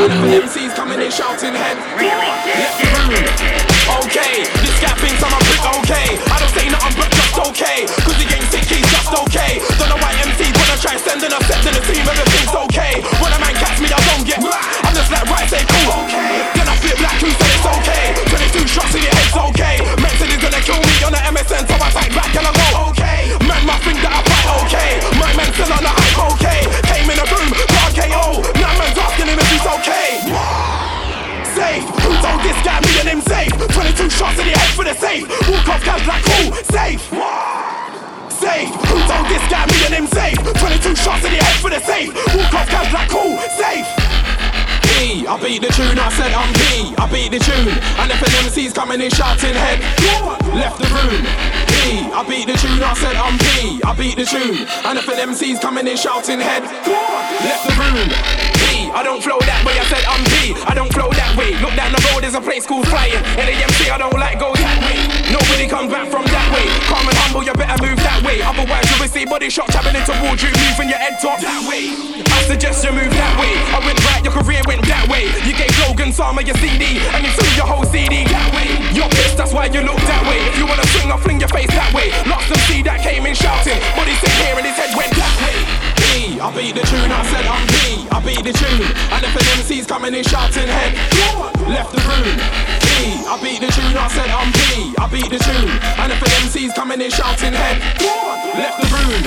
And if MC's coming in in shouting head. Left the. Okay, this guy thinks I'm a brick, okay. I don't say nothing but just okay. Cause he ain't sick, he's just okay. Don't know why MCs wanna try sending a set to the team, everything's okay. Him safe? 22 shots in the head for the safe. Walk off guys like who? Safe. Safe. Who told this guy me and him safe? 22 shots in the head for the safe. Walk off guys like who? Safe. I beat the tune, I said I'm P, I beat the tune. And if an MC's coming in shouting head, left the room. P, I beat the tune, I said I'm P, I beat the tune. And if an MC's coming in shouting head, left the room. I don't flow that way, I said I'm P. I don't flow that way. Look down the road, there's a place called flying. In the MC, I don't like go that way. Nobody comes back from that way. Calm and humble, you better move that way. Otherwise, you will see body shots happening towards you, moving your head top that way. I suggest you move that way. I went right, your career went that way. You gave Logan Sama your CD, and you threw your whole CD that way. You're pissed, that's why you look that way. If you wanna swing, I'll fling your face that way. Lots of see that came in shouting, he sit here and his head went that way. I beat the tune, I said I'm P. I beat the tune, and if an MC's coming in shouting head, left the room. P. I beat the tune, I said I'm P. I beat the tune, and if an MC's coming in shouting head, left the room.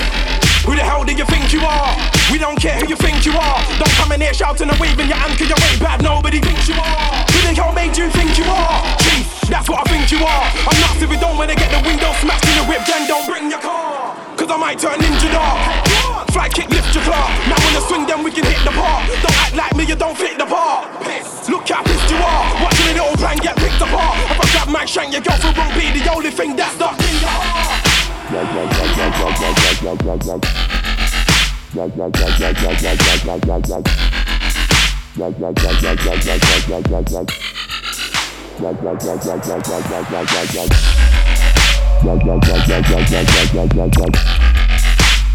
Who the hell do you think you are? We don't care who you think you are. Don't come in here shouting and waving your hand cause you're way bad, nobody thinks you are. Who the hell made you think you are? Chief, that's what I think you are. I'm nuts if you don't wanna get the window smashed in your whip, then don't bring your car. Cause I might turn ninja dog. Fly kick, lift your claw. Now when I swing, then we can hit the park. Don't act like me, you don't fit the part. Look how pissed you are. Watching a little plan get picked apart. If I grab my shank, your girlfriend won't be the only thing that's stuck in your heart.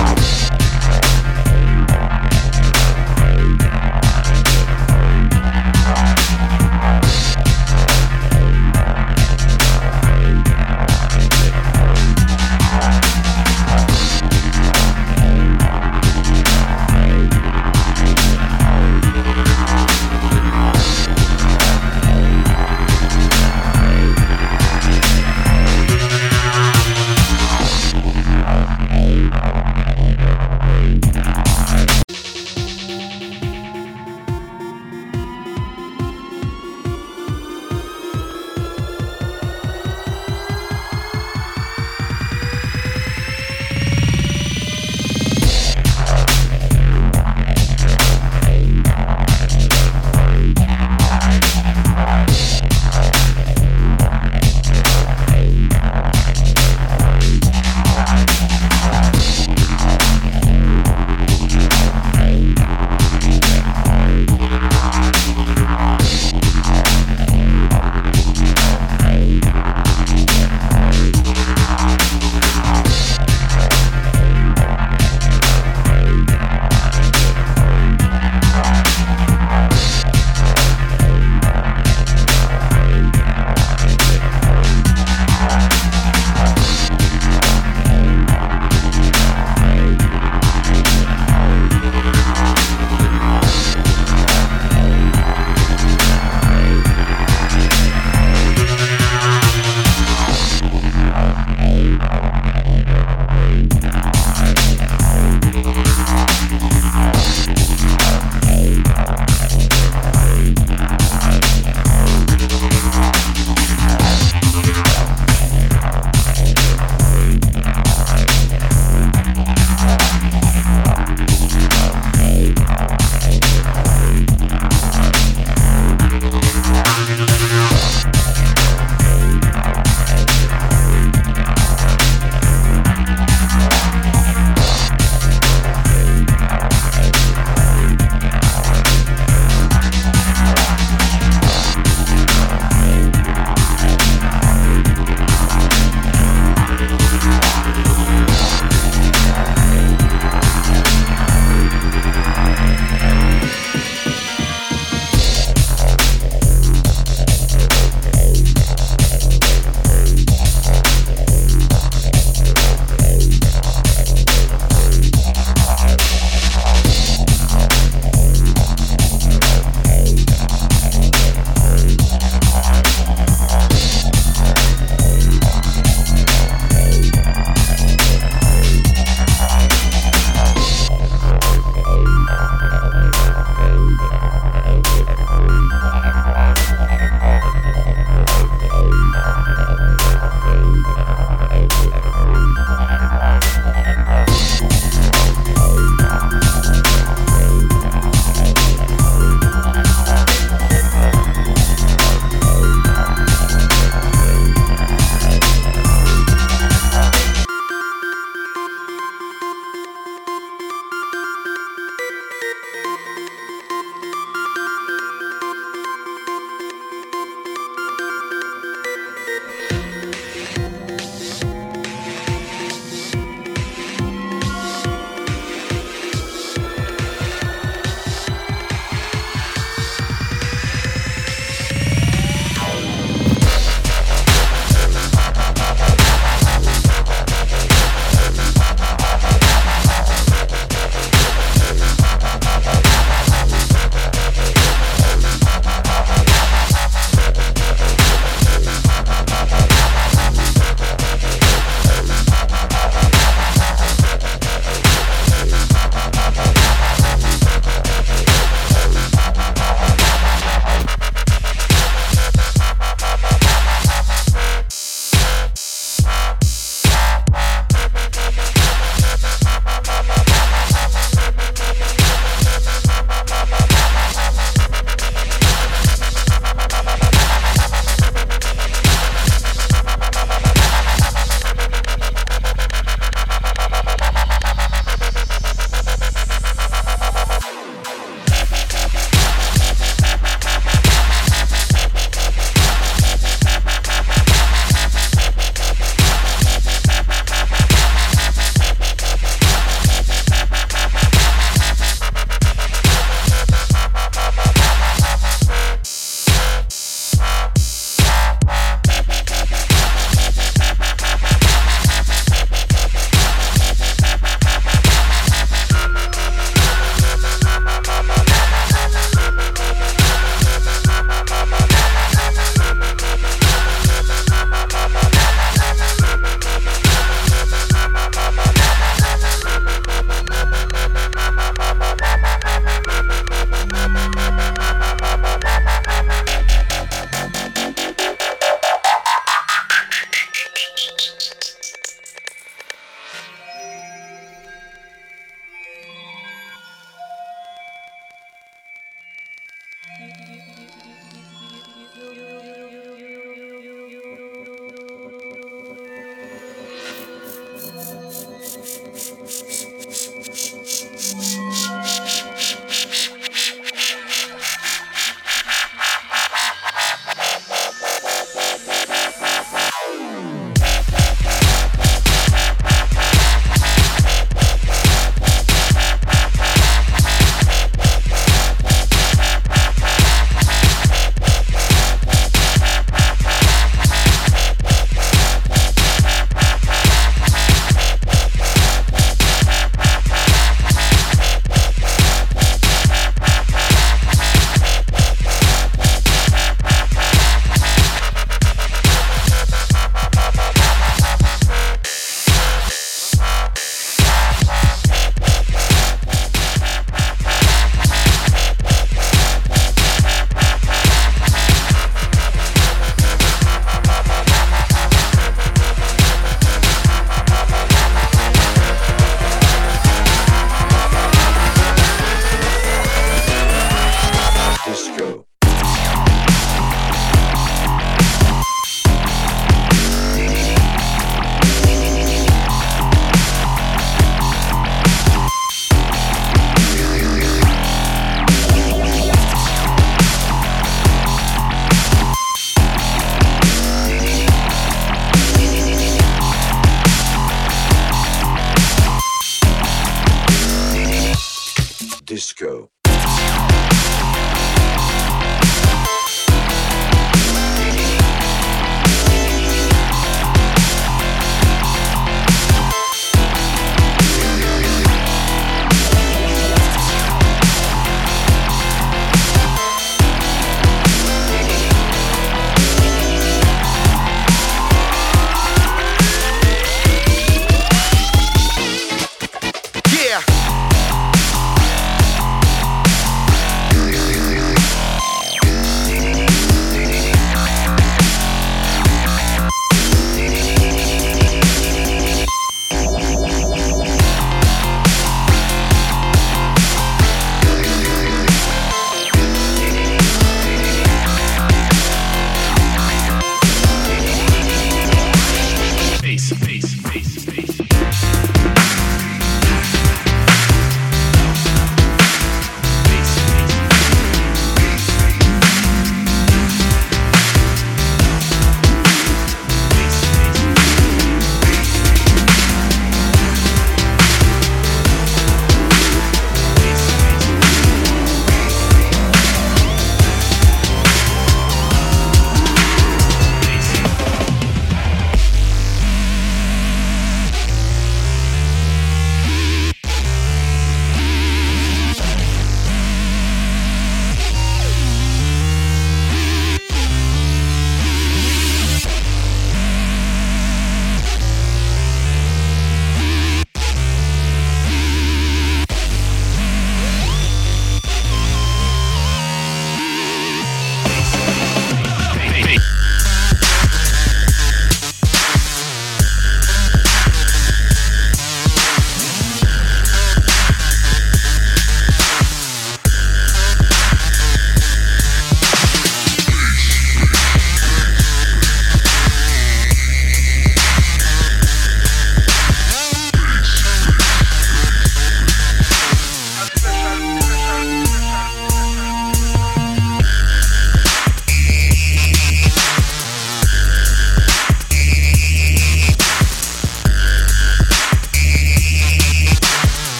Bye.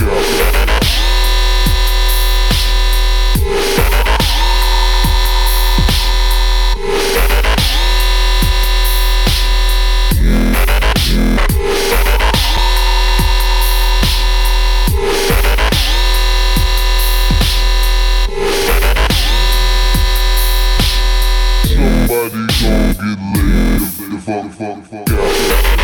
Somebody gon' fuck, fuck, fuck.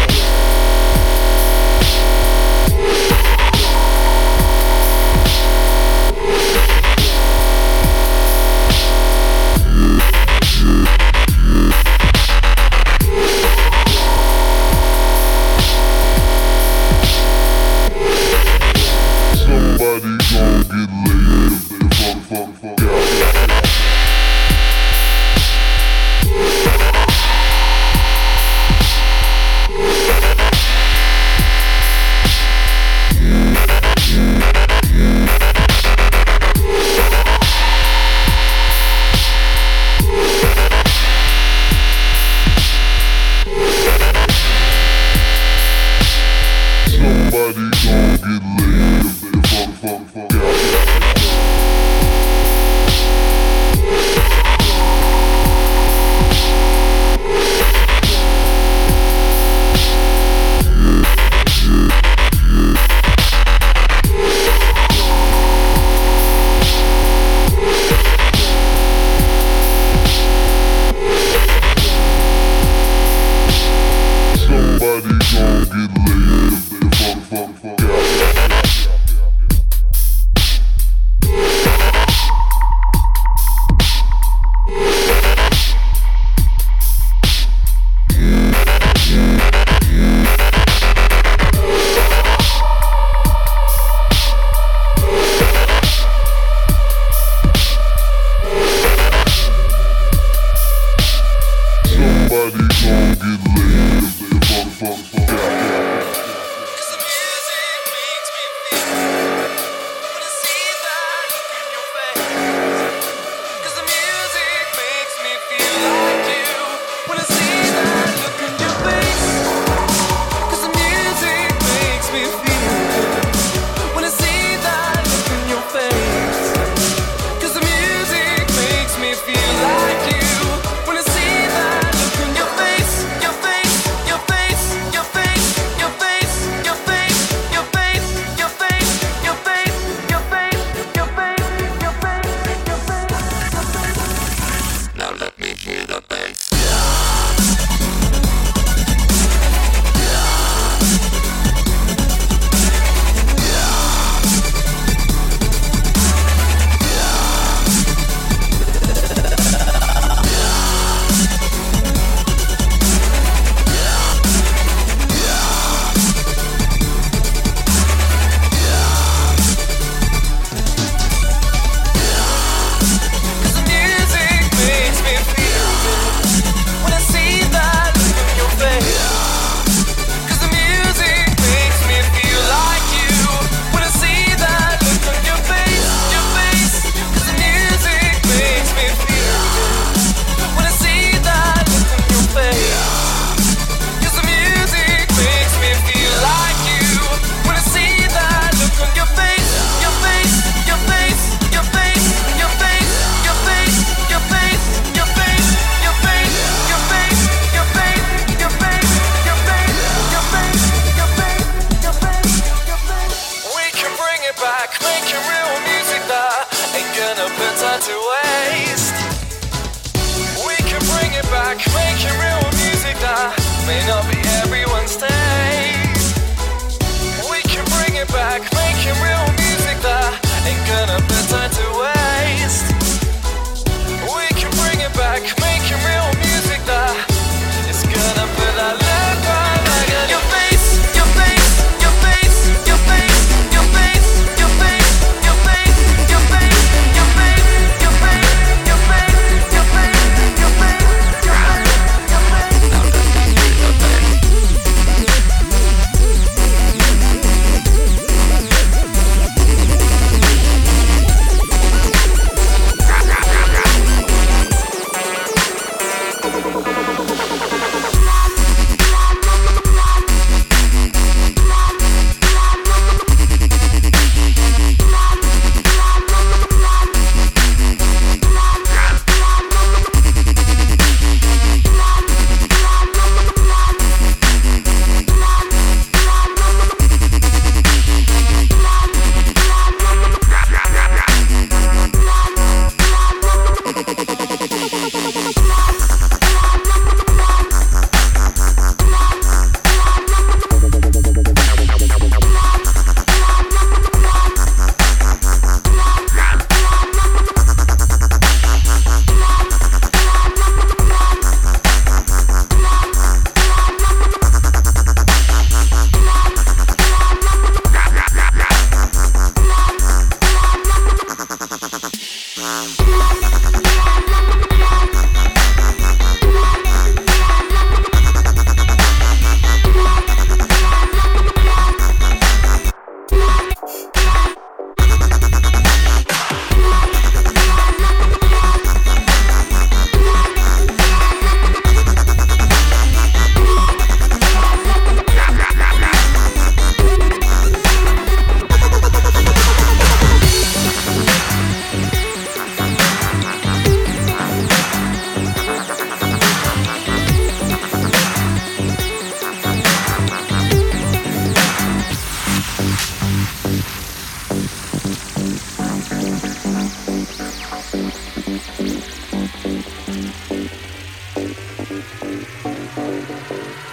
Thank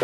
you.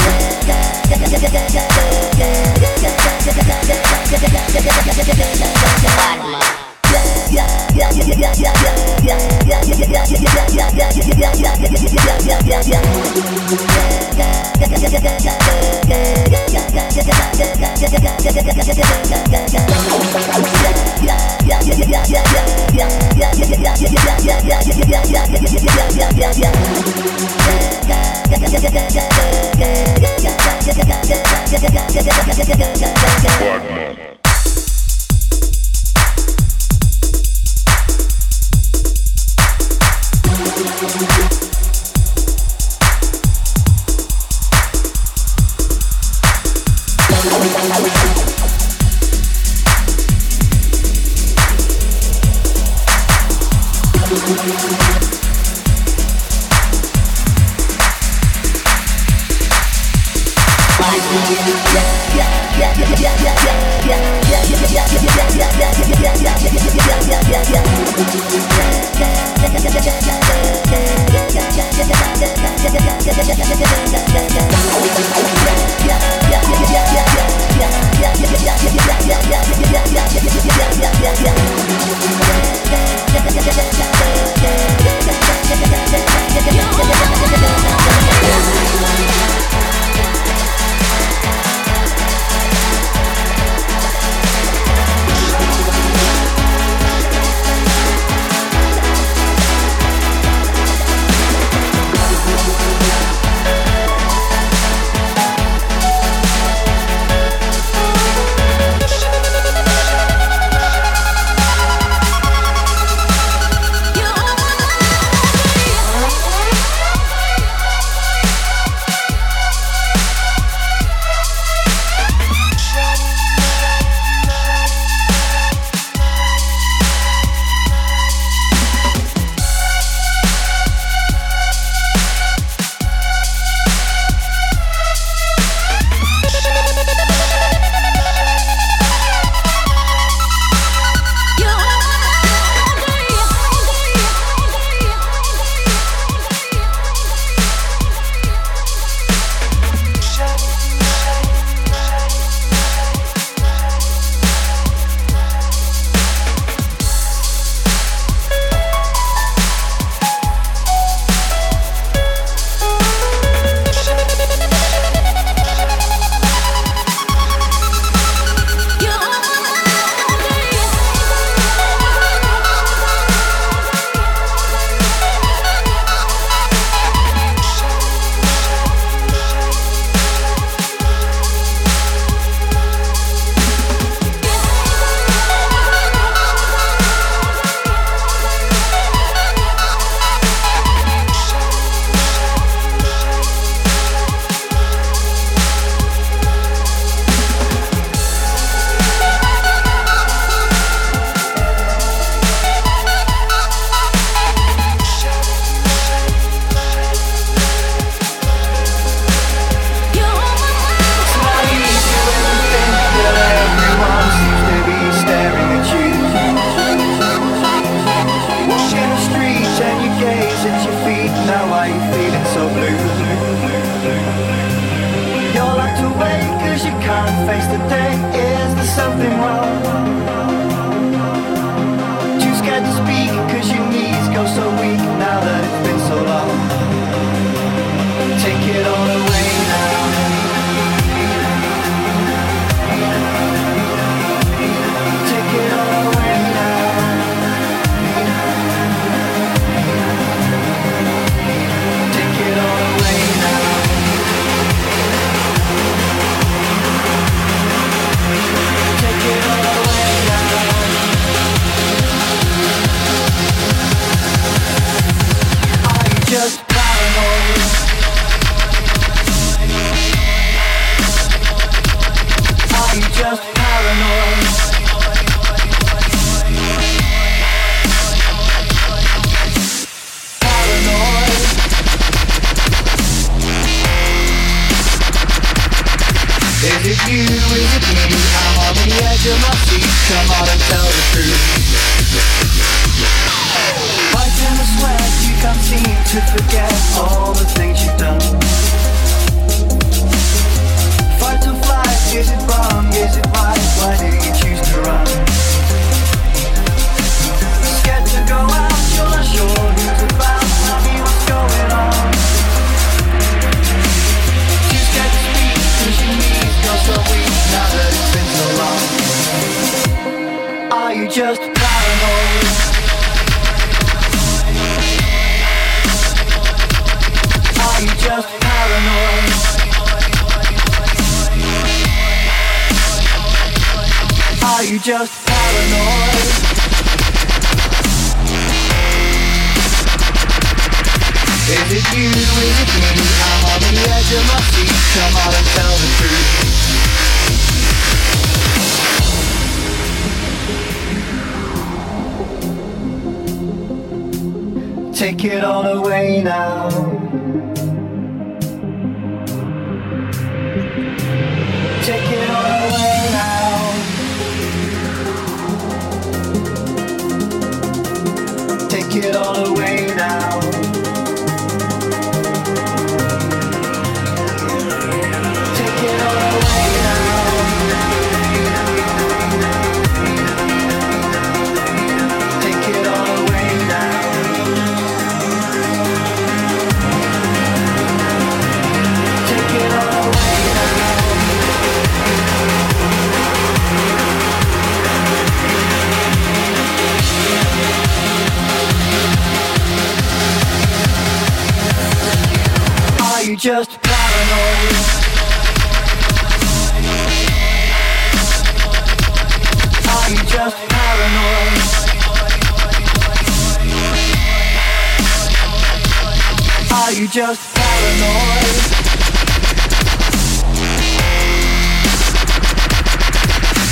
Bad man. it all away. just paranoid.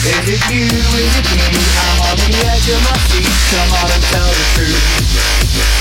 Is it you? Is it me? I'm on the edge of my seat. Come on and tell the truth.